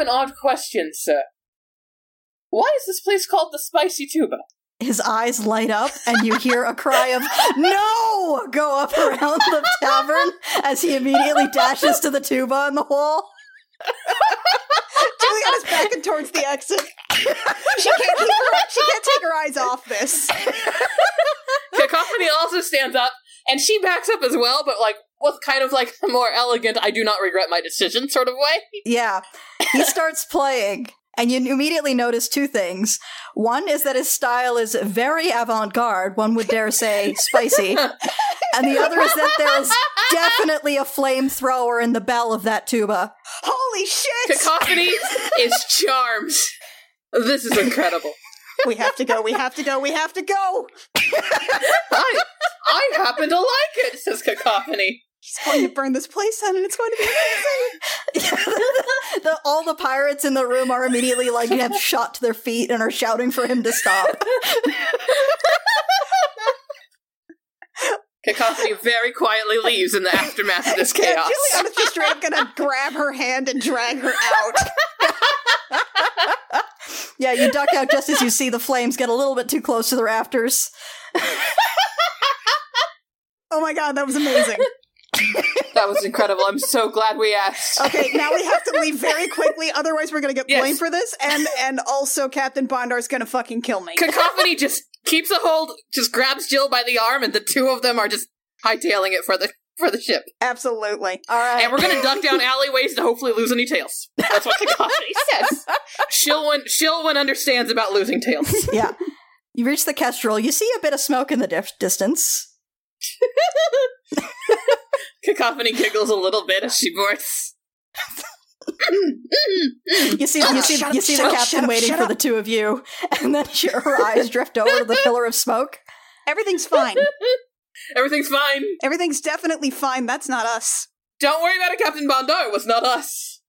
have an odd question, sir. Why is this place called the Spicy Tuba? His eyes light up, and you hear a cry of "No!" go up around the tavern as he immediately dashes to the tuba in the wall. Julia Juliana's backing towards the exit. She can't keep her, she can't take her eyes off this. Cacophony also stands up, and she backs up as well, but like with kind of like a more elegant, I do not regret my decision sort of way. Yeah. He starts playing, and you immediately notice two things. One is that his style is very avant garde, one would dare say spicy. And the other is that there is definitely a flamethrower in the bell of that tuba. Holy shit! Cacophony is charmed. This is incredible. We have to go, we have to go, we have to go! I, I happen to like it, says Cacophony. He's going to burn this place down and it's going to be amazing! the, all the pirates in the room are immediately like have shot to their feet and are shouting for him to stop. Cacophony very quietly leaves in the aftermath of this Yeah, chaos. Juliana's just straight up gonna grab her hand and drag her out. Yeah, you duck out just as you see the flames get a little bit too close to the rafters. Oh my god, that was amazing. That was incredible. I'm so glad we asked. Okay, now we have to leave very quickly, otherwise we're gonna get Yes. blamed for this, and and also Captain Bondar's gonna fucking kill me. Cacophony just keeps a hold, just grabs Jill by the arm, and the two of them are just hightailing it for the for the ship. Absolutely. All right. And we're gonna duck down alleyways to hopefully lose any tails. That's what Cacophony says. Shilwyn Shilwyn understands about losing tails. yeah. You reach the kestrel. You see a bit of smoke in the dif- distance. Cacophony giggles a little bit as she boards. You see, you see, you see shut the captain up, waiting for up. the two of you, and then she, her eyes drift over to the pillar of smoke. Everything's fine. Everything's fine. Everything's definitely fine. That's not us. Don't worry about it, Captain Bondar. It was not us.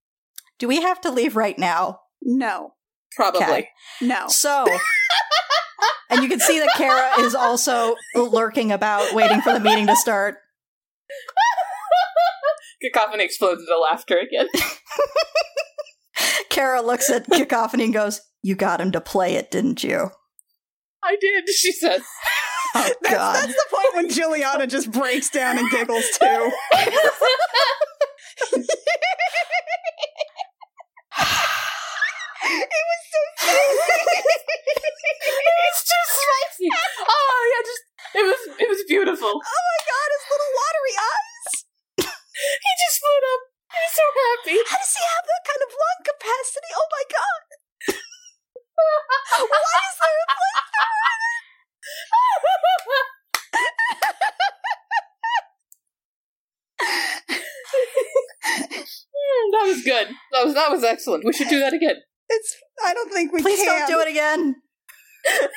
Do we have to leave right now? No. Probably. Okay. No. So, and you can see that Kara is also lurking about, waiting for the meeting to start. Cacophony explodes into laughter again. Kara looks at Cacophony and goes, "You got him to play it, didn't you?" I did, she says. Oh That's, God! that's the point when Juliana just breaks down and giggles too. it was so it's just spicy. Oh yeah, just it was it was beautiful. Oh my god, his little watery eyes! He just lit up. He was so happy. How does he have that kind of lung capacity? Oh my god! Why is there a flamethrower in it? That was good. That was that was excellent. We should do that again. It's. I don't think we Please can. don't do it again.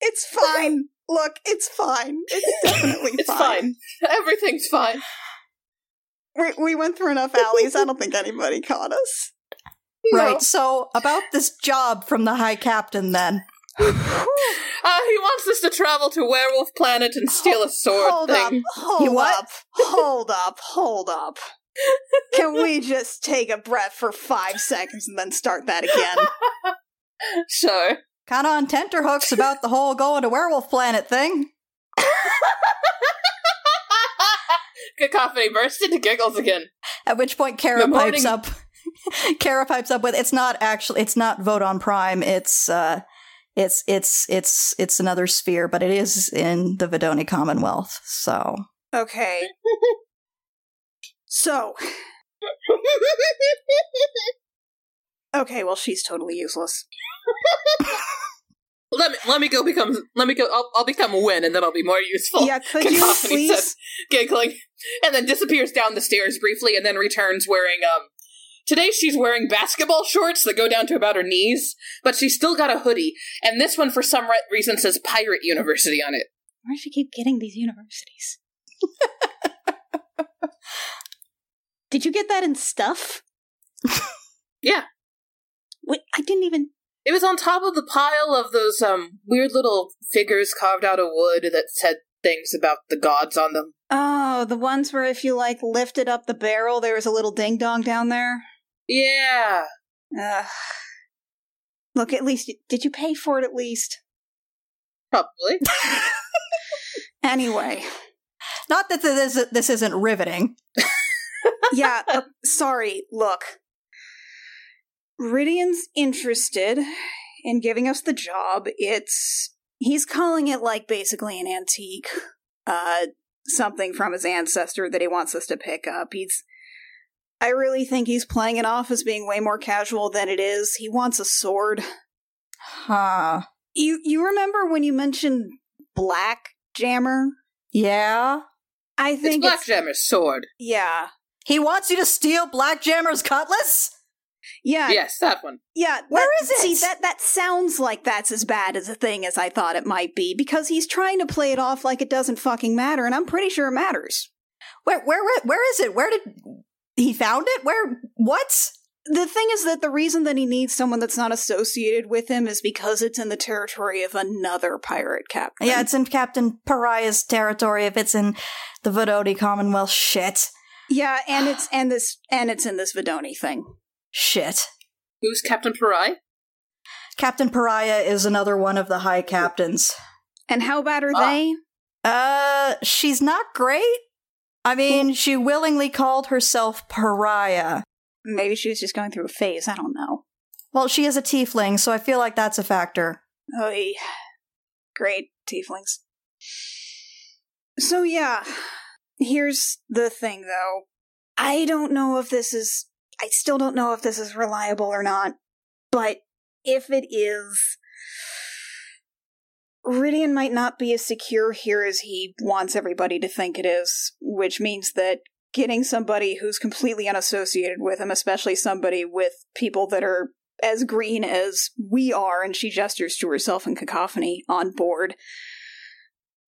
It's fine. Look, it's fine. It's definitely It's fine. Everything's fine. We, we went through enough alleys. I don't think anybody caught us. Right. So, about this job from the High Captain, then. Uh, he wants us to travel to Werewolf Planet and steal a sword Hold thing. up. Hold You what? up. Hold up. Hold up. Can we just take a breath for five seconds and then start that again? Sure. Kind of on tenterhooks about the whole going to Werewolf Planet thing. Cacophony burst into giggles again. At which point, Kara pipes up. Kara pipes up with, "It's not actually. It's not Vote on Prime. It's uh, it's it's it's it's another sphere, but it is in the Vidoni Commonwealth. So Okay. So, okay, well, she's totally useless. let me let me go become let me go I'll, I'll become Win and then I'll be more useful. yeah, could you please? says, giggling, and then disappears down the stairs briefly, and then returns wearing um. Today she's wearing basketball shorts that go down to about her knees, but she's still got a hoodie, and this one for some re- reason says Pirate University on it. Where does she keep getting these universities? Did you get that in stuff? Yeah. Wait, I didn't even. It was on top of the pile of those um weird little figures carved out of wood that said things about the gods on them. Oh, the ones where if you like lifted up the barrel, there was a little ding dong down there. Yeah. Ugh. Look, at least did you pay for it? At least. Probably. Anyway, Not that this this isn't riveting. Yeah. uh, sorry. Look, Ridian's interested in giving us the job. It's he's calling it like basically an antique, uh, something from his ancestor that he wants us to pick up. He's. I really think he's playing it off as being way more casual than it is. He wants a sword. Huh. You you remember when you mentioned Black Jammer? Yeah. I think it's, Blackjammer's sword. yeah. He wants you to steal Black Jammer's cutlass? Yeah, Yes, that one. yeah. Where that- is it? See, that that sounds like that's as bad as a thing as I thought it might be because he's trying to play it off like it doesn't fucking matter, and I'm pretty sure it matters. Where where where, where is it? Where did he found it? Where what? The thing is that the reason that he needs someone that's not associated with him is because it's in the territory of another pirate captain. Yeah, it's in Captain Pariah's territory if it's in the Vidoni Commonwealth. Shit. Yeah, and it's and this and it's in this Vidoni thing. Shit. Who's Captain Pariah? Captain Pariah is another one of the high captains. And how bad are Ah. they? Uh, she's not great. I mean, she willingly called herself Pariah. Maybe she was just going through a phase. I don't know. Well, she is a tiefling, so I feel like that's a factor. Oy. Great tieflings. So yeah, here's the thing though. I don't know if this is I still don't know if this is reliable or not, but if it is Ridian might not be as secure here as he wants everybody to think it is, which means that getting somebody who's completely unassociated with him, especially somebody with people that are as green as we are, and she gestures to herself in cacophony on board,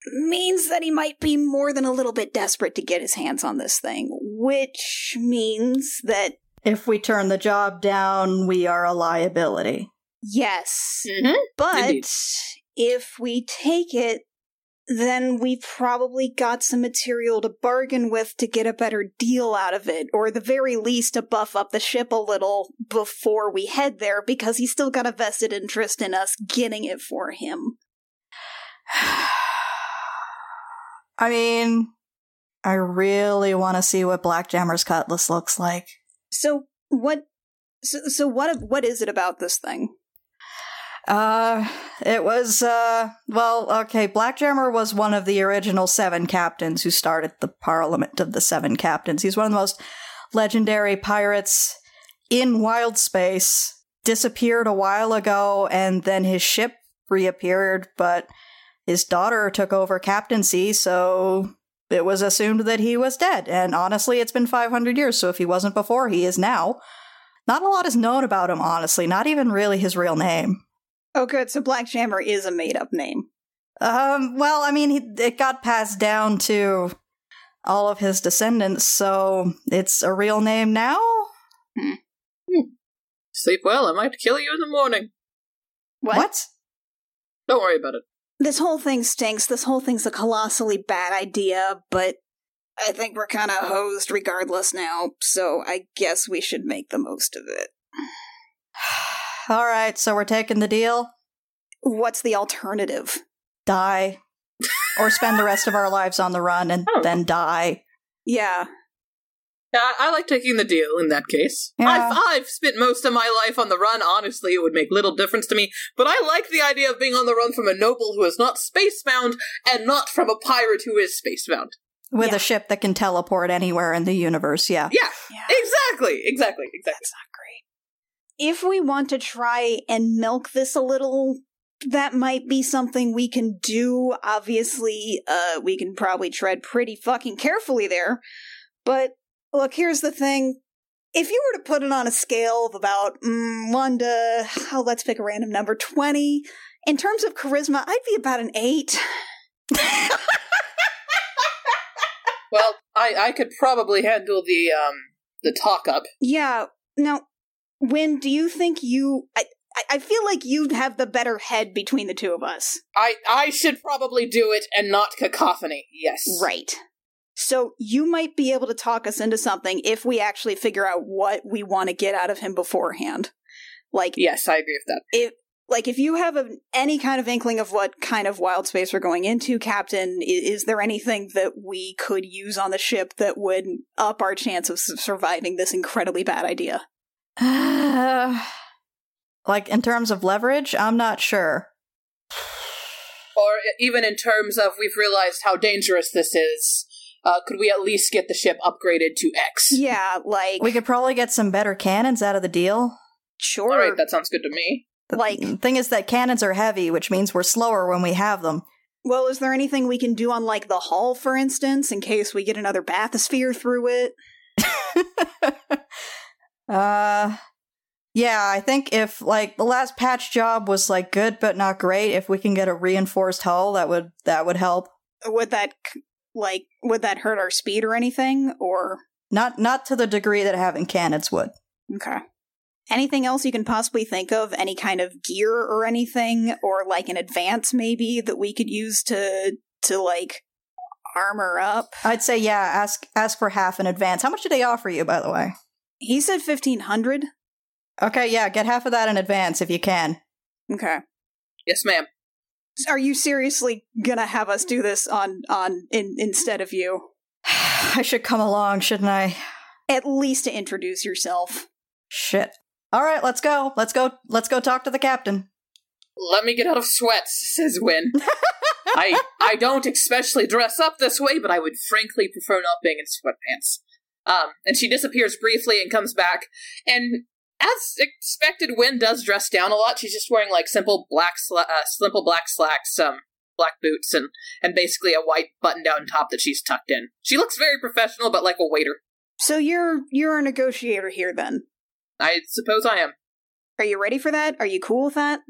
means that he might be more than a little bit desperate to get his hands on this thing, which means that, If we turn the job down, we are a liability. yes, Mm-hmm. but Indeed. if we take it, then we probably got some material to bargain with to get a better deal out of it, or at the very least to buff up the ship a little before we head there, because he's still got a vested interest in us getting it for him. I mean, I really want to see what Blackjammer's cutlass looks like. So what? So, so what? What is it about this thing? Uh, it was, uh, well, okay, Black Jammer was one of the original seven captains who started the Parliament of the Seven Captains. He's one of the most legendary pirates in wild space, disappeared a while ago, and then his ship reappeared, but his daughter took over captaincy, so it was assumed that he was dead. And honestly, it's been 500 years, so if he wasn't before, he is now. Not a lot is known about him, honestly, not even really his real name. Oh, good. So Black Jammer is a made-up name. Um, well, I mean, he, it got passed down to all of his descendants, so it's a real name now? Sleep well, I might kill you in the morning. What? What? Don't worry about it. This whole thing stinks. This whole thing's a colossally bad idea, but I think we're kind of hosed regardless now. So I guess we should make the most of it. All right, so we're taking the deal? What's the alternative? Die. or spend the rest of our lives on the run and Oh. then die. Yeah. Yeah, I, I like taking the deal in that case. Yeah. I've, I've spent most of my life on the run. Honestly, it would make little difference to me. But I like the idea of being on the run from a noble who is not spacebound and not from a pirate who is spacebound. With Yeah. a ship that can teleport anywhere in the universe, yeah. Yeah, Yeah. exactly, exactly, exactly. That's not great. If we want to try and milk this a little, that might be something we can do. Obviously, uh, we can probably tread pretty fucking carefully there. But look, here's the thing. If you were to put it on a scale of about mm, 1 to, oh, let's pick a random number, 20, in terms of charisma, I'd be about an 8. Well, I, I could probably handle the um the talk up. Yeah. Now, when do you think you? I, I, I feel like you'd have the better head between the two of us. I I should probably do it and not cacophony. Yes. Right. So you might be able to talk us into something if we actually figure out what we want to get out of him beforehand. Like Yes, I agree with that. if like if you have a, any kind of inkling of what kind of wild space we're going into captain is, is there anything that we could use on the ship that would up our chance of surviving this incredibly bad idea like in terms of leverage, I'm not sure. Or even in terms of we've realized how dangerous this is. Uh, could we at least get the ship upgraded to X? yeah like We could probably get some better cannons out of the deal. sure All right, that sounds good to me. The Like- thing is that cannons are heavy, which means we're slower when we have them. well is there anything we can do on like the hull for instance in case we get another bathysphere through it uh yeah, I think if like the last patch job was like good but not great, if we can get a reinforced hull, that would that would help. would that c- like would that hurt our speed or anything or Not not to the degree that having cannons would. Okay. Anything else you can possibly think of? Any kind of gear or anything, or like an advance maybe that we could use to to like armor up? I'd say yeah, ask ask for half in advance. How much do they offer you, by the way? He said fifteen hundred. Okay, yeah, get half of that in advance if you can. Okay. Yes, ma'am. Are you seriously gonna have us do this on on in instead of you? I should come along, shouldn't I? At least to introduce yourself. Shit. All right, let's go. Let's go. Let's go talk to the captain. Let me get out of sweats, says Win. I I don't especially dress up this way, but I would frankly prefer not being in sweatpants. Um, and she disappears briefly and comes back. And as expected, Win does dress down a lot. She's just wearing like simple black, sla- uh, simple black slacks, um, black boots, and and basically a white button-down top that she's tucked in. She looks very professional, but like a waiter. So you're you're a negotiator here then. I suppose I am. Are you ready for that? Are you cool with that?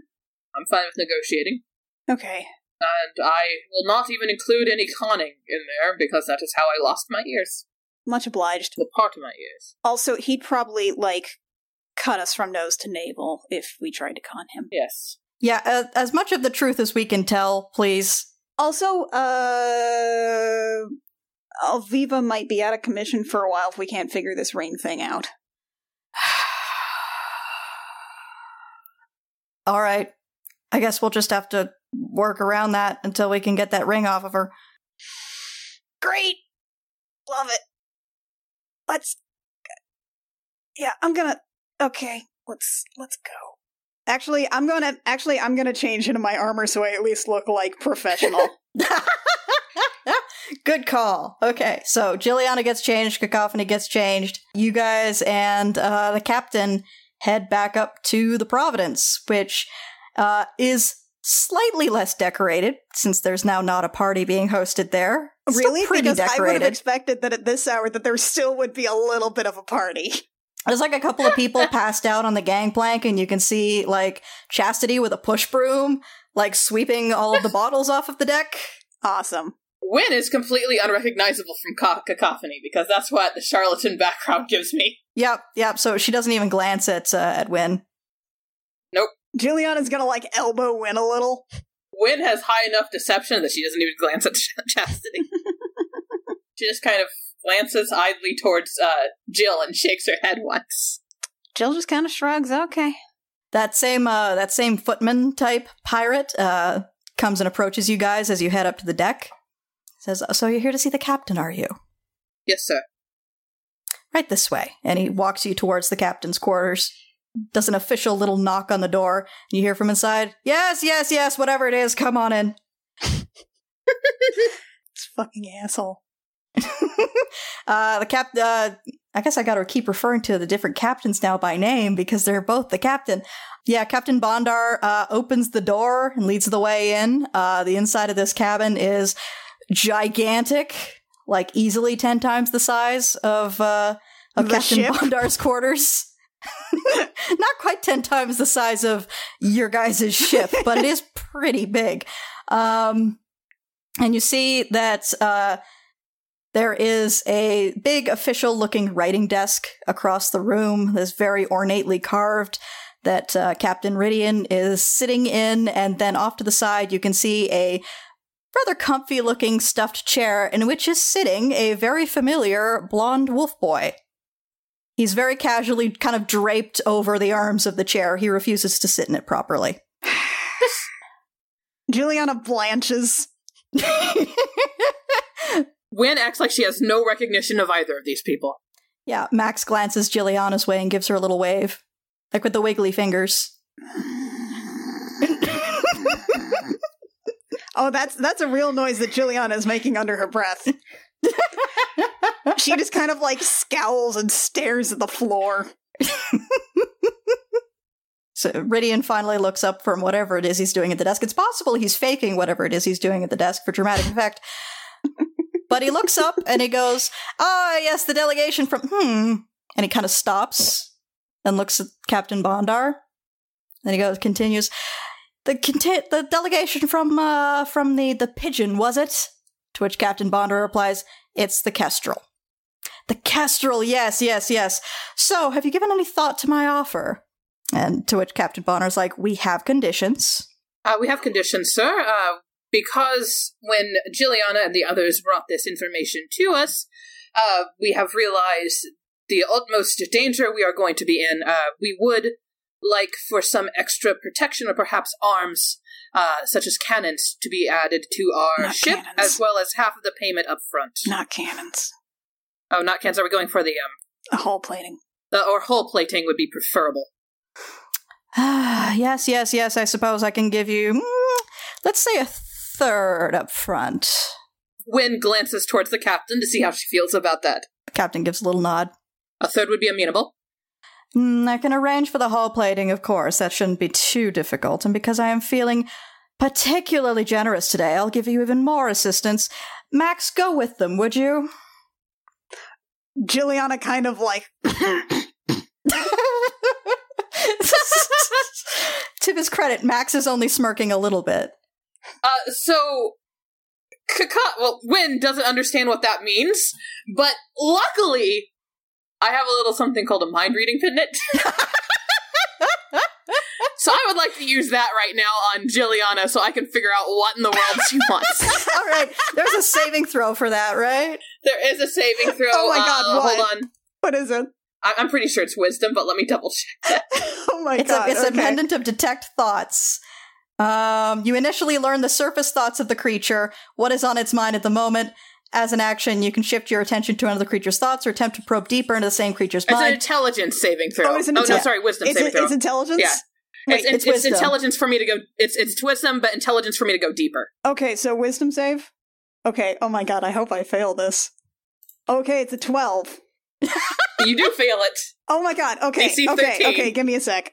I'm fine with negotiating. Okay. And I will not even include any conning in there because that is how I lost my ears. Much obliged. The part of my ears. Also, he'd probably like cut us from nose to navel if we tried to con him. Yes. Yeah, uh, as much of the truth as we can tell, please. Also, uh Alviva might be out of commission for a while if we can't figure this ring thing out. All right. I guess we'll just have to work around that until we can get that ring off of her. Great. Love it. Let's Yeah, I'm going to Okay, let's let's go. Actually, I'm going to actually I'm to change into my armor so I at least look like professional. Good call. Okay, so Jilliana gets changed, Cacophony gets changed. You guys and uh, the captain head back up to the Providence, which uh, is slightly less decorated since there's now not a party being hosted there. It's really? pretty Because I would have expected that at this hour that there still would be a little bit of a party. There's like a couple of people passed out on the gangplank, and you can see like Chastity with a push broom, like sweeping all of the bottles off of the deck. Awesome. Win is completely unrecognizable from ca- cacophony because that's what the charlatan background gives me. Yep, yep. So she doesn't even glance at uh, at Win. Nope. Juliana's gonna like elbow win a little. Win has high enough deception that she doesn't even glance at Ch- Chastity. she just kind of glances idly towards uh, Jill and shakes her head once. Jill just kind of shrugs. Okay. That same uh, that same footman type pirate uh, comes and approaches you guys as you head up to the deck. Says, "So you're here to see the captain, are you?" Yes, sir. Right this way. And he walks you towards the captain's quarters. Does an official little knock on the door. And you hear from inside, "Yes, yes, yes. Whatever it is, come on in." This fucking asshole. uh, the cap. Uh, I guess I got to keep referring to the different captains now by name because they're both the captain. Yeah, Captain Bondar uh, opens the door and leads the way in. Uh, the inside of this cabin is gigantic, like easily ten times the size of uh, of The Captain ship? Bondar's quarters. Not quite ten times the size of your guys' ship, but it is pretty big. Um, and you see that uh, there is a big official looking writing desk across the room that's very ornately carved. that uh, Captain Ridian is sitting in, and then off to the side, you can see a rather comfy looking stuffed chair in which is sitting a very familiar blonde wolf boy. He's very casually kind of draped over the arms of the chair. He refuses to sit in it properly. Juliana blanches. Wynn acts like she has no recognition of either of these people. yeah, Max glances Juliana's way and gives her a little wave, like with the wiggly fingers. Oh, that's that's a real noise that Juliana is making under her breath. she just kind of like scowls and stares at the floor. So Ridian finally looks up from whatever it is he's doing at the desk. It's possible he's faking whatever it is he's doing at the desk for dramatic effect. But he looks up and he goes, Ah, yes, the delegation from hmm. And he kind of stops and looks at Captain Bondar. Then he goes, continues, the conti- the delegation from uh from the the pigeon was it? To which Captain Bondar replies, "It's the kestrel." The kestrel, yes, yes, yes. So, have you given any thought to my offer? And to which Captain Bondar's like, "We have conditions." Uh, we have conditions, sir. Uh, because when Gilliana and the others brought this information to us, uh, we have realized the utmost danger we are going to be in. Uh, we would like for some extra protection or perhaps arms, uh, such as cannons, to be added to our Not ship, cannons. as well as half of the payment up front. Not cannons. Oh, not cannons. Are we going for the um, A hull plating. the, or hull plating would be preferable. Ah, yes, yes, yes. I suppose I can give you, mm, let's say, a third up front. Wynn glances towards the captain to see how she feels about that. The captain gives a little nod. A third would be amenable. Mm, I can arrange for the hull plating, of course. That shouldn't be too difficult. And because I am feeling particularly generous today, I'll give you even more assistance. Max, go with them, would you? Juliana kind of like to his credit, Max is only smirking a little bit. Uh, so, Kaka, well, Win doesn't understand what that means, but luckily, I have a little something called a mind reading pendant. so I would like to use that right now on Jilliana so I can figure out what in the world she wants. All right, there's a saving throw for that, right? there is a saving throw. Oh my God, uh, what? Hold on. what is it? I- I'm pretty sure it's wisdom, but let me double check. Oh my It's god. a it's a pendant of detect thoughts. Um, you initially learn the surface thoughts of the creature, what is on its mind at the moment. As an action, you can shift your attention to another creature's thoughts or attempt to probe deeper into the same creature's body. It's an intelligence saving throw. Oh, it's an no, intel- sorry, wisdom It's, saving it, throw. it's intelligence? Yeah. Wait, it's, it's it's, it's intelligence for me to go. It's it's wisdom, but intelligence for me to go deeper. Okay, so wisdom save? Okay, oh my god, I hope I fail this. Okay, it's a 12. You do fail it. Oh my god, okay, AC okay, okay, give me a sec.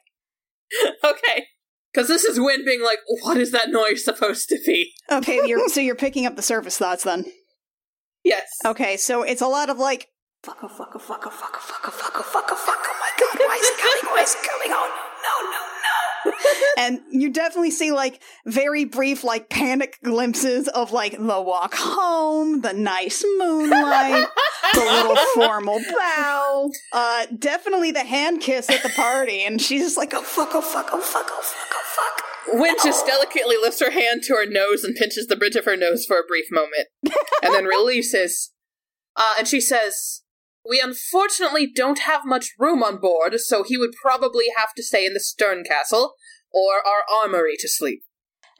Okay. Because this is Win being like, what is that noise supposed to be? Okay, you're, so you're picking up the surface thoughts then. Yes. Okay, so it's a lot of like, fuck a fuck a fuck a fuck a fuck a fuck a fuck a fuck. a my god, why is it coming? Why is it coming? Oh no, no, no. and you definitely see like very brief, like panic glimpses of like the walk home, the nice moonlight, the little formal bow, uh, definitely the hand kiss at the party, and she's just like, oh fuck, oh fuck, oh fuck, oh fuck, oh fuck. Win just delicately lifts her hand to her nose and pinches the bridge of her nose for a brief moment, and then releases. Uh, and she says, We unfortunately don't have much room on board, so he would probably have to stay in the stern castle or our armory to sleep.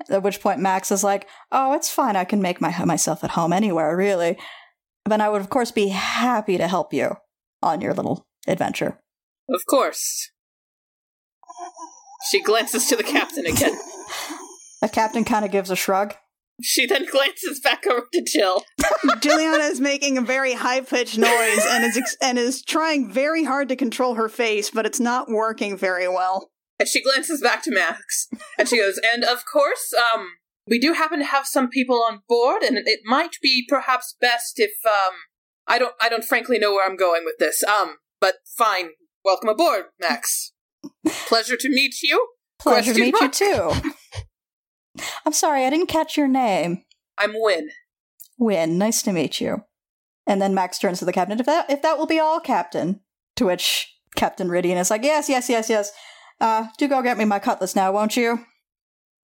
At which point Max is like, "Oh, it's fine. I can make my myself at home anywhere, really." But I would, of course, be happy to help you on your little adventure. Of course. She glances to the captain again. The captain kind of gives a shrug. She then glances back over to Jill. Juliana is making a very high pitched noise and is ex- and is trying very hard to control her face, but it's not working very well. And she glances back to Max, and she goes, "And of course, um, we do happen to have some people on board, and it might be perhaps best if, um, I don't, I don't frankly know where I'm going with this. Um, but fine, welcome aboard, Max. Pleasure to meet you. Pleasure to Question meet you too. I'm sorry, I didn't catch your name. I'm Win. Win, nice to meet you. And then Max turns to the captain. If that if that will be all, Captain. To which Captain Ridian is like, yes, yes, yes, yes. Uh, do go get me my cutlass now, won't you?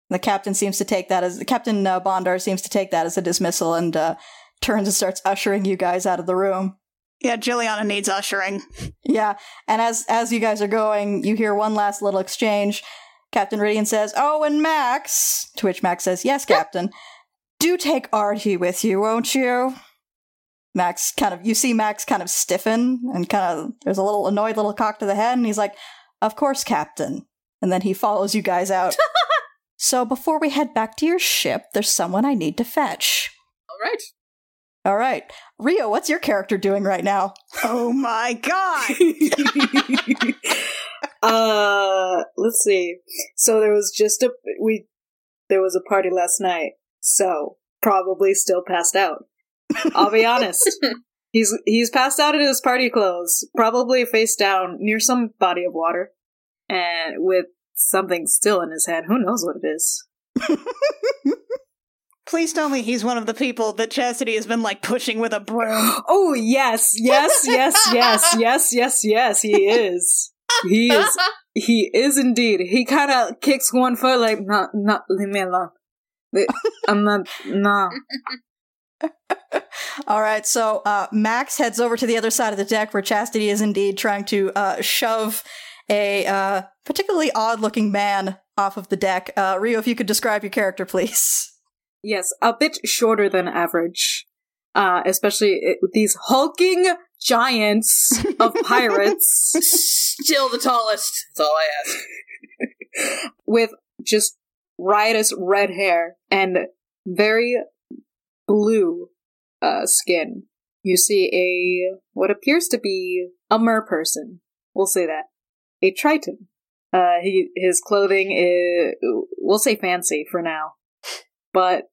The captain seems to take that as Captain uh, Bondar seems to take that as a dismissal and uh, turns and starts ushering you guys out of the room. Yeah, Juliana needs ushering. Yeah, and as as you guys are going, you hear one last little exchange. Captain Ridian says, "Oh, and Max," to which Max says, "Yes, Captain. Do take Artie with you, won't you?" Max kind of, you see Max kind of stiffen and kind of, there's a little annoyed little cock to the head, and he's like, "Of course, Captain." And then he follows you guys out. so before we head back to your ship, there's someone I need to fetch. All right. All right, Rio, what's your character doing right now? Oh my god! uh, let's see. So there was just a we there was a party last night. So probably still passed out. I'll be honest. He's he's passed out in his party clothes, probably face down near some body of water, and with something still in his head. Who knows what it is? Please tell me he's one of the people that Chastity has been like pushing with a broom. Oh yes, yes, yes, yes, yes, yes, yes. He is. He is. He is indeed. He kind of kicks one foot like, not, not, leave me alone. I'm not, nah. All right, so uh, Max heads over to the other side of the deck where Chastity is indeed trying to uh, shove a uh, particularly odd looking man off of the deck. Uh, Rio, if you could describe your character, please. Yes, a bit shorter than average. Uh, especially it, with these hulking giants of pirates. Still the tallest. That's all I ask. with just riotous red hair and very blue uh, skin. You see a what appears to be a mer person. We'll say that a triton. Uh, he his clothing is we'll say fancy for now, but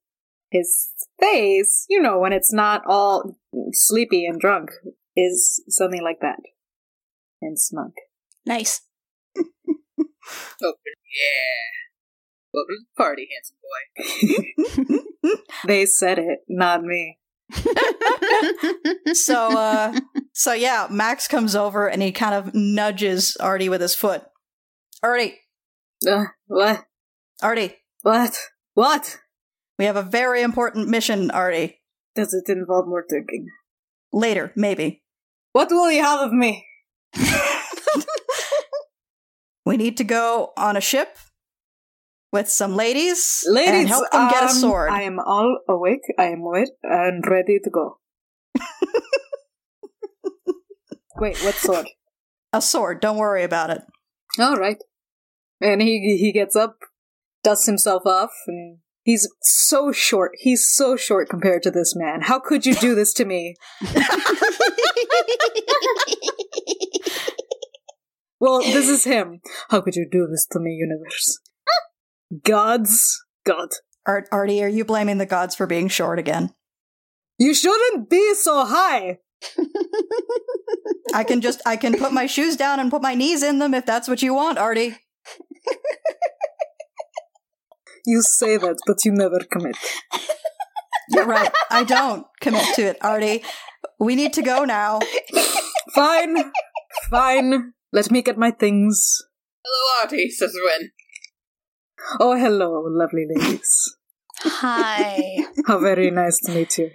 his face, you know, when it's not all sleepy and drunk, is something like that and smug. Nice. Open. Yeah. Welcome to the party, handsome boy. They said it, not me. So, uh, so yeah, Max comes over and he kind of nudges Artie with his foot. Artie, Uh, what? Artie, What? What? we have a very important mission, Artie. Does it involve more drinking? Later, maybe. What will you have of me? We need to go on a ship with some ladies, Ladies, and help them get a um, sword. I am all awake. I am awake and ready to go. Wait, what sword? A sword. Don't worry about it. All right. And he he gets up, dusts himself off, and he's so short. He's so short compared to this man. How could you do this to me? Well, this is him. How could you do this to me, universe? Gods, God. Art, Artie, are you blaming the gods for being short again? You shouldn't be so high. I can just I can put my shoes down and put my knees in them if that's what you want, Artie. You say that, but you never commit. You're right. I don't commit to it, Artie. We need to go now. Fine, fine. Let me get my things. Hello, Artie, says Win. Oh, hello, lovely ladies. Hi. How very nice to meet you.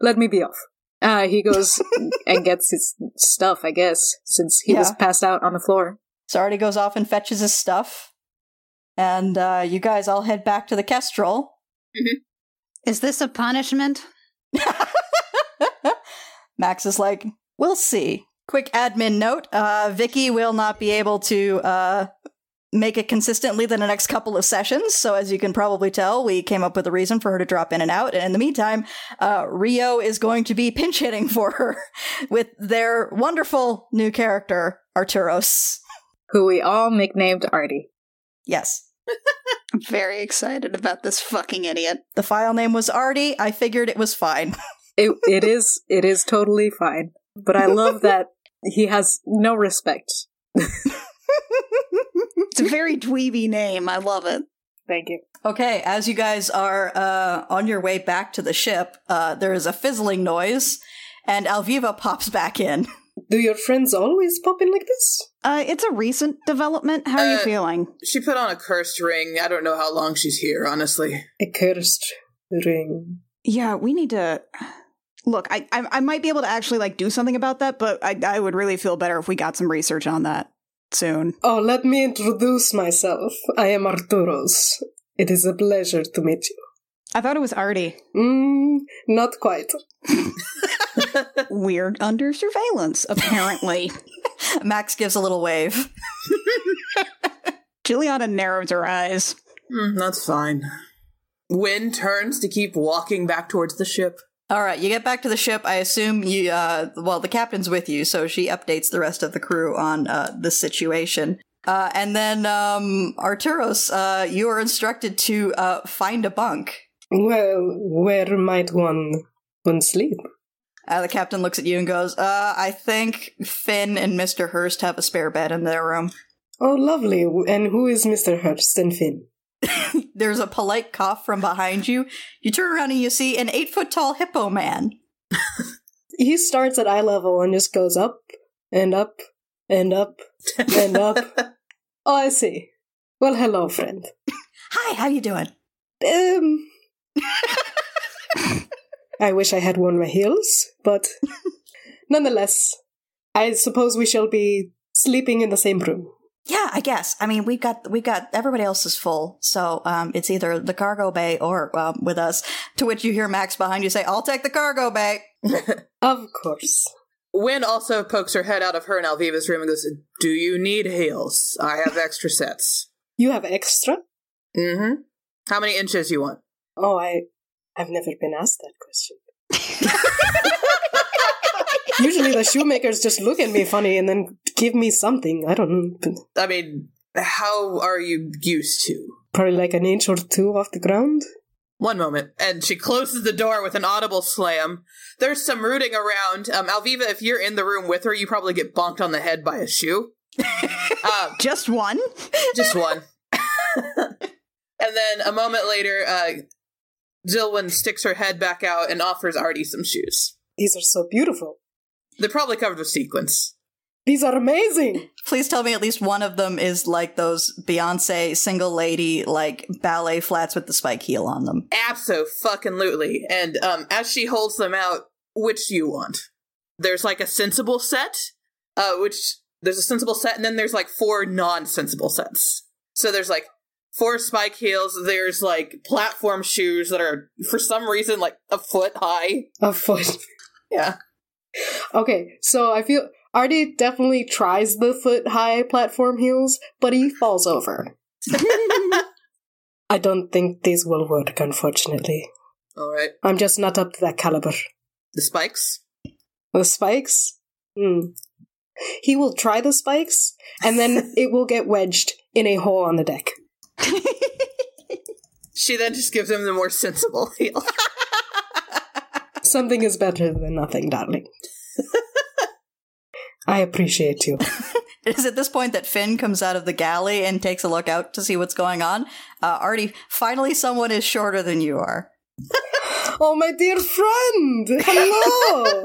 Let me be off. Uh, he goes and gets his stuff, I guess, since he was passed out on the floor. So Artie goes off and fetches his stuff. And uh, you guys all head back to the Kestrel. Is this a punishment? Max is like, we'll see. Quick admin note uh, Vicky will not be able to uh, make it consistently the next couple of sessions. So, as you can probably tell, we came up with a reason for her to drop in and out. And in the meantime, uh, Rio is going to be pinch hitting for her with their wonderful new character, Arturos. Who we all nicknamed Artie. Yes. I'm very excited about this fucking idiot. The file name was Artie. I figured it was fine. It, it is it is totally fine. But I love that he has no respect. It's a very dweeby name. I love it. Thank you. Okay, as you guys are uh, on your way back to the ship, uh, there is a fizzling noise, and Alviva pops back in. Do your friends always pop in like this? Uh, it's a recent development. How are you Uh, feeling? She put on a cursed ring. I don't know how long she's here, honestly. A cursed ring. Yeah, we need to. Look, I, I I might be able to actually like do something about that, but I I would really feel better if we got some research on that soon. Oh, let me introduce myself. I am Arturos. It is a pleasure to meet you. I thought it was Artie. Mm, not quite. Weird under surveillance, apparently. Max gives a little wave. Juliana narrows her eyes. Hmm, that's fine. Wynn turns to keep walking back towards the ship. All right, you get back to the ship. I assume you, uh, well, the captain's with you, so she updates the rest of the crew on uh, the situation. Uh, and then, um, Arturos, uh, you are instructed to uh, find a bunk. Well, where might one one sleep? Uh, the captain looks at you and goes, uh, I think Finn and Mr. Hurst have a spare bed in their room. Oh, lovely. And who is Mr. Hurst and Finn? There's a polite cough from behind you. You turn around and you see an eight foot tall hippo man. He starts at eye level and just goes up and up and up and up. oh, I see. Well, hello, friend. Hi, how you doing? Um, I wish I had worn my heels, but nonetheless, I suppose we shall be sleeping in the same room. Yeah, I guess. I mean, we've got we've got everybody else is full, so um, it's either the cargo bay or um, with us. To which you hear Max behind you say, "I'll take the cargo bay." Of course. Wynn also pokes her head out of her and Alviva's room and goes, Do you need heels? I have extra sets. You have extra? Mm-hmm. How many inches you want? Oh, I, I've never been asked that question. Usually the shoemakers just look at me funny and then give me something. I don't know. I mean, how are you used to? Probably like an inch or two off the ground. One moment, and she closes the door with an audible slam. There's some rooting around. Um, Alviva, if you're in the room with her, you probably get bonked on the head by a shoe. um, Just one? just one. and then a moment later, uh, Zilwyn sticks her head back out and offers Artie some shoes. These are so beautiful. They're probably covered with sequins. These are amazing. Please tell me at least one of them is like those Beyonce single lady like ballet flats with the spike heel on them. Abso-fucking-lutely. And um, as she holds them out, which do you want? There's like a sensible set, uh, which there's a sensible set, and then there's like four non-sensible sets. So there's like four spike heels. There's like platform shoes that are for some reason like a foot high. A foot. Yeah. Okay, so I feel Artie definitely tries the foot high platform heels, but he falls over. I don't think these will work, unfortunately. All right. I'm just not up to that caliber. The spikes. The spikes? Hmm. He will try the spikes, and then it will get wedged in a hole on the deck. She then just gives him the more sensible heel. Something is better than nothing, darling. I appreciate you. It is at this point that Finn comes out of the galley and takes a look out to see what's going on. Uh, Artie, finally someone is shorter than you are. Oh, my dear friend! Hello!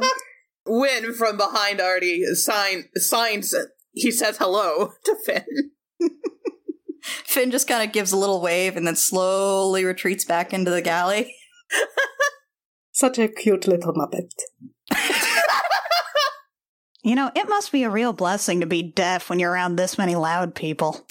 Win from behind Artie sign signs he says hello to Finn. Finn just kind of gives a little wave and then slowly retreats back into the galley. Such a cute little muppet. You know, it must be a real blessing to be deaf when you're around this many loud people.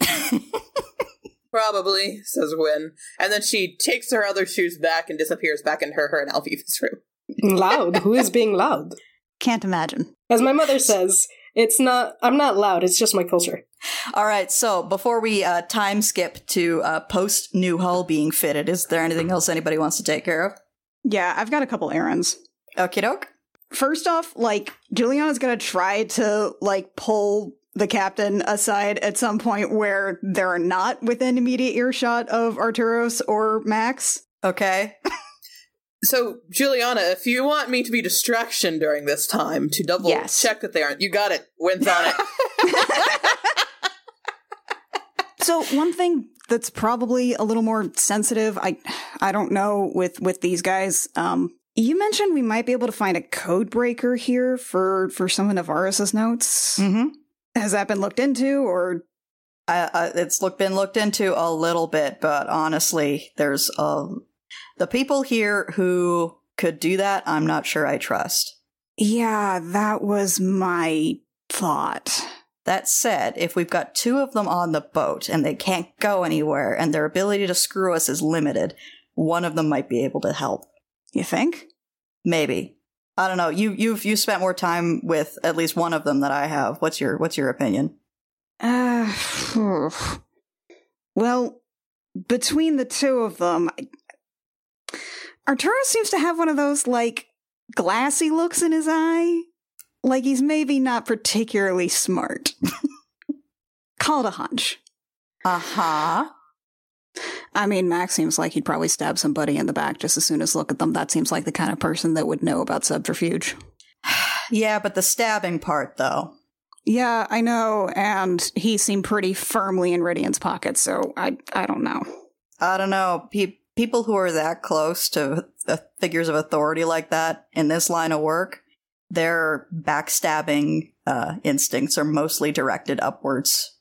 Probably, says Win. And then she takes her other shoes back and disappears back into her, her and Alviva's room. Loud? Who is being loud? Can't imagine. As my mother says, it's not, I'm not loud, it's just my culture. All right, so before we uh, time skip to uh, post new hull being fitted, is there anything else anybody wants to take care of? Yeah, I've got a couple errands. Okie doke. First off, like, Juliana's gonna try to, like, pull the captain aside at some point where they're not within immediate earshot of Arturos or Max. Okay. So, Juliana, if you want me to be distraction during this time to double Yes. check that they aren't, you got it. Win's on it. So one thing that's probably a little more sensitive, I I don't know with with these guys, um, you mentioned we might be able to find a code breaker here for for some of Navarro's notes. Mm-hmm. Has that been looked into, or Uh, uh, it's look, been looked into a little bit, but honestly, there's uh, the people here who could do that. I'm not sure I trust. yeah, that was my thought. That said, if we've got two of them on the boat and they can't go anywhere and their ability to screw us is limited, one of them might be able to help. You think? Maybe. I don't know. You you've you spent more time with at least one of them than I have. What's your what's your opinion? Uh, well, between the two of them, Arturo seems to have one of those like glassy looks in his eye, like he's maybe not particularly smart. Call it a hunch. Uh-huh. I mean, Max seems like he'd probably stab somebody in the back just as soon as look at them. That seems like the kind of person that would know about subterfuge. Yeah, but the stabbing part though. Yeah, I know, and he seemed pretty firmly in Ridian's pocket, so I I don't know. I don't know. Pe- people who are that close to uh, figures of authority like that in this line of work, their backstabbing uh, instincts are mostly directed upwards.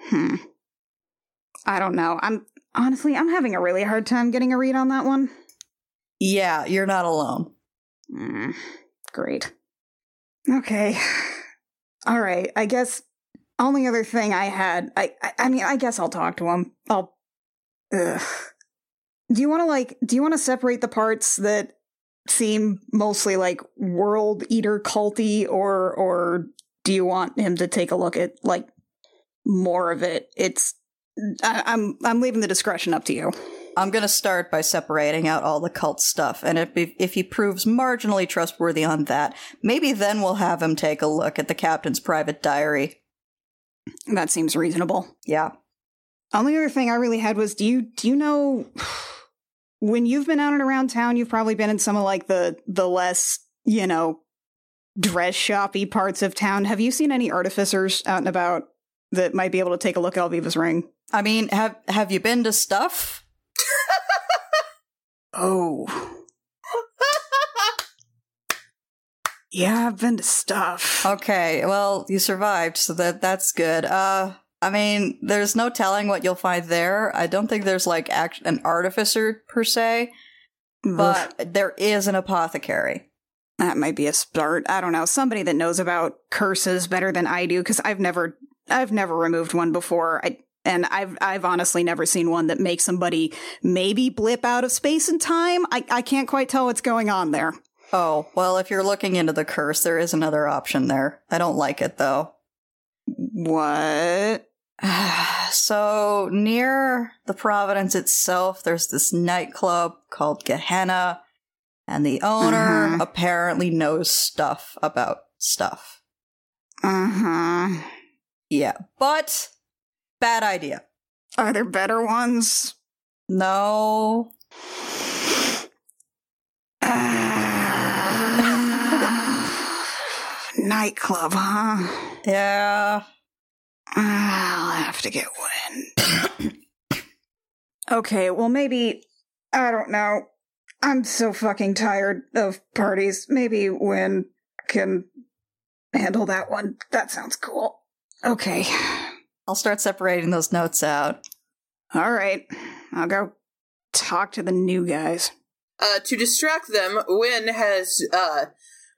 Hmm. I don't know. I'm honestly I'm having a really hard time getting a read on that one. Yeah, you're not alone. Mm, great. Okay. All right. I guess only other thing I had. I. I, I mean, I guess I'll talk to him. I'll. Ugh. Do you want to like? Do you want to separate the parts that seem mostly like world eater culty, or or do you want him to take a look at like more of it? It's. I, I'm I'm leaving the discretion up to you. I'm gonna start by separating out all the cult stuff, and if if he proves marginally trustworthy on that, maybe then we'll have him take a look at the captain's private diary. That seems reasonable. Yeah. Only other thing I really had was do you do you know when you've been out and around town, you've probably been in some of like the the less, you know, dress shoppy parts of town. Have you seen any artificers out and about that might be able to take a look at Alviva's ring? I mean, have have you been to stuff? Oh. yeah, I've been to stuff. Okay, well, you survived, so that that's good. Uh, I mean, there's no telling what you'll find there. I don't think there's like act- an artificer per se, but there is an apothecary. that might be a start. I don't know. Somebody that knows about curses better than I do because I've never I've never removed one before. I and I've I've honestly never seen one that makes somebody maybe blip out of space and time. I, I can't quite tell what's going on there. Oh, well, if you're looking into the curse, there is another option there. I don't like it though. What? so near the Providence itself, there's this nightclub called Gehenna, and the owner Mhm. apparently knows stuff about stuff. Uh huh. Yeah, but bad idea. Are there better ones? No, Nightclub, huh? yeah, I'll have to get one. okay, well, maybe. I don't know. I'm so fucking tired of parties. Maybe Win can handle that one. That sounds cool. Okay. I'll start separating those notes out. All right. I'll go talk to the new guys. Uh, to distract them, Win has uh,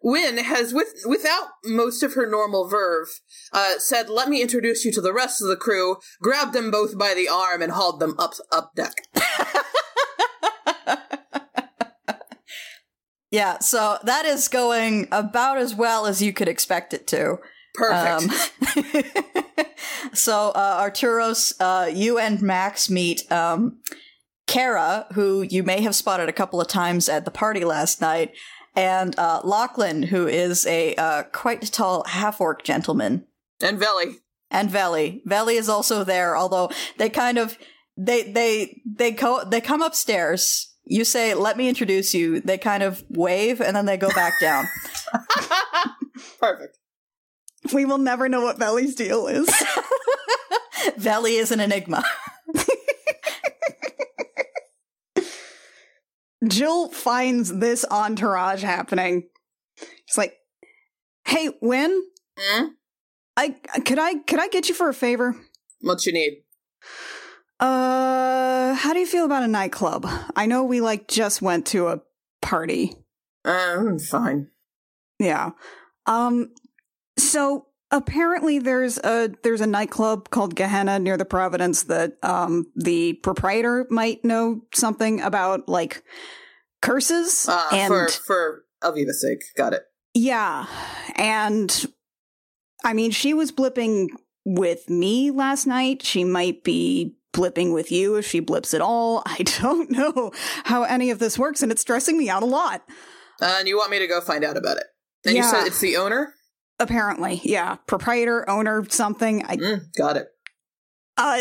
Win has with without most of her normal verve uh, said, "Let me introduce you to the rest of the crew." Grabbed them both by the arm and hauled them up up deck. yeah, so that is going about as well as you could expect it to. Perfect. Um, so uh, Arturos, uh, you and Max meet um, Kara, who you may have spotted a couple of times at the party last night, and uh, Lachlan, who is a uh, quite tall half orc gentleman, and Veli. and Veli. Veli is also there, although they kind of they they they go they come upstairs. You say, "Let me introduce you." They kind of wave, and then they go back down. Perfect. We will never know what Veli's deal is. Veli is an enigma. Jill finds this entourage happening. She's like, "Hey, Win, Hmm? I could I could I get you for a favor? What you need? Uh, how do you feel about a nightclub? I know we like just went to a party. Um, fine. Yeah. Um so apparently there's a there's a nightclub called Gehenna near the Providence that um the proprietor might know something about like curses Uh, and for for Alviva's sake, got it. yeah. And I mean she was blipping with me last night. She might be blipping with you if she blips at all. I don't know how any of this works and it's stressing me out a lot. Uh, and you want me to go find out about it? And you said it's the owner. Apparently, yeah, proprietor, owner, something. I Mm, got it. Uh,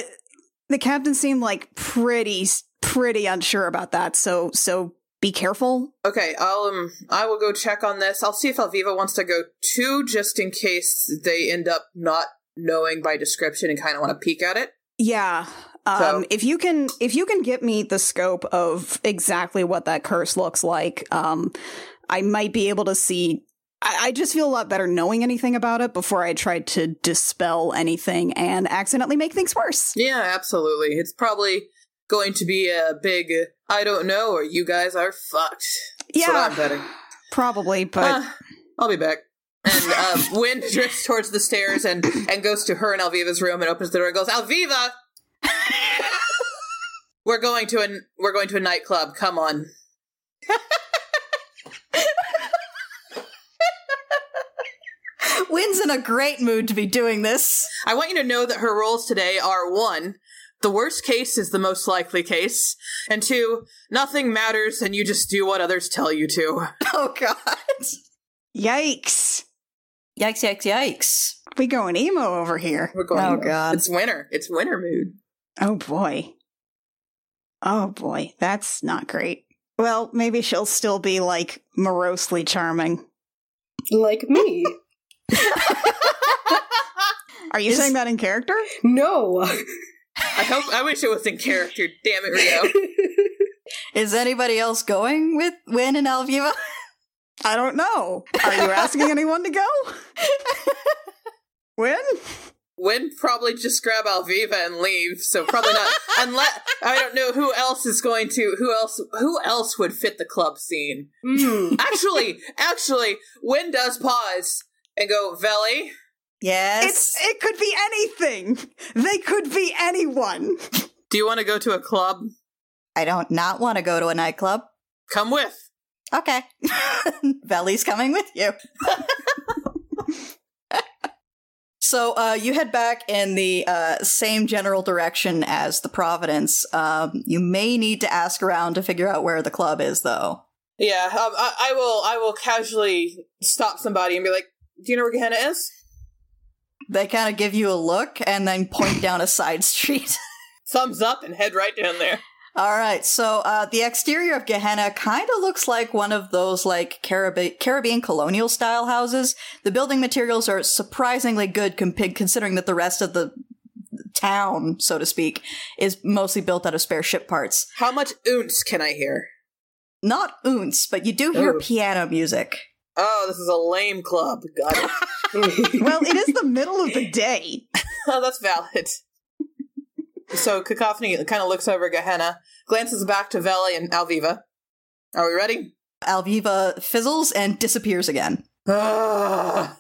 the captain seemed like pretty, pretty unsure about that. So, so be careful. Okay, I'll um, I will go check on this. I'll see if Alviva wants to go too, just in case they end up not knowing by description and kind of want to peek at it. Yeah. Um, So- if you can, if you can get me the scope of exactly what that curse looks like, um, I might be able to see. I, I just feel a lot better knowing anything about it before I try to dispel anything and accidentally make things worse. Yeah, absolutely. It's probably going to be a big I don't know, or you guys are fucked. That's what I'm betting. probably, but Uh, I'll be back. And uh, Win drifts towards the stairs and, and goes to her and Alviva's room and opens the door and goes, Alviva! we're going to a we're going to a nightclub. Come on. Win's in a great mood to be doing this. I want you to know that her roles today are one, the worst case is the most likely case, and two, nothing matters and you just do what others tell you to. Oh god. yikes. Yikes, yikes, yikes. We going emo over here. We're going. Oh, God. It's winter. It's winter mood. Oh boy. Oh boy, that's not great. Well, maybe she'll still be like morosely charming. Like me. Are you Is- saying that in character? No. I hope. I wish it was in character. Damn it, Rio. Is anybody else going with Win and Alviva? I don't know. Are you asking anyone to go? Win? Win probably just grab Alviva and leave. So probably not. Unless I don't know who else is going to. Who else? Who else would fit the club scene? Mm. Actually, actually, Win does pause and go, Veli. Yes. It's it could be anything. They could be anyone. Do you want to go to a club? I don't not want to go to a nightclub. Come with. Okay. Veli's coming with you. so uh, you head back in the uh, same general direction as the Providence. Um, you may need to ask around to figure out where the club is, though. Yeah, um, I, I will. I will casually stop somebody and be like, "Do you know where Gehenna is?" They kind of give you a look and then point down a side street. Thumbs up and head right down there. All right, so uh, the exterior of Gehenna kind of looks like one of those like Carib- Caribbean colonial style houses. The building materials are surprisingly good comp- considering that the rest of the town, so to speak, is mostly built out of spare ship parts. How much ounce can I hear? Not ounce, but you do hear Oh. piano music. Oh, this is a lame club. Got it. Well, it is the middle of the day. oh, that's valid. So Cacophony kind of looks over Gehenna, glances back to Veli and Alviva. Are we ready? Alviva fizzles and disappears again. Ah.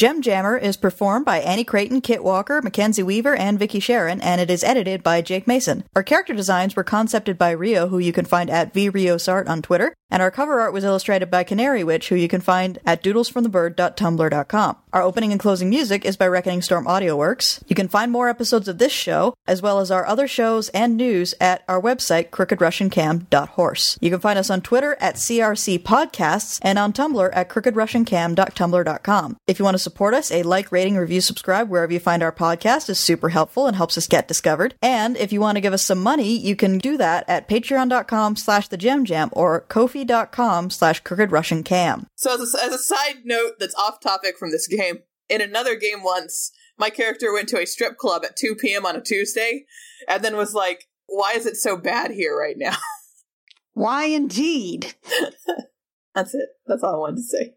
Gem Jammer is performed by Annie Creighton, Kit Walker, Mackenzie Weaver, and Vicky Sharon, and it is edited by Jake Mason. Our character designs were concepted by Rio, who you can find at vriosart on Twitter, and our cover art was illustrated by Canary Witch, who you can find at doodlesfromthebird.tumblr.com. Our opening and closing music is by Reckoning Storm Audio Works. You can find more episodes of this show, as well as our other shows and news at our website, crookedrussiancam.horse. You can find us on Twitter at CRC Podcasts and on Tumblr at crookedrussiancam.tumblr.com. If you want to support us, a like, rating, review, subscribe wherever you find our podcast is super helpful and helps us get discovered. And if you want to give us some money, you can do that at patreon.com slash the jam jam or kofi.com slash crooked Russian cam. So as a, as a side note that's off topic from this game, in another game once, my character went to a strip club at 2 p.m. on a Tuesday and then was like, why is it so bad here right now? Why indeed? That's it. That's all I wanted to say.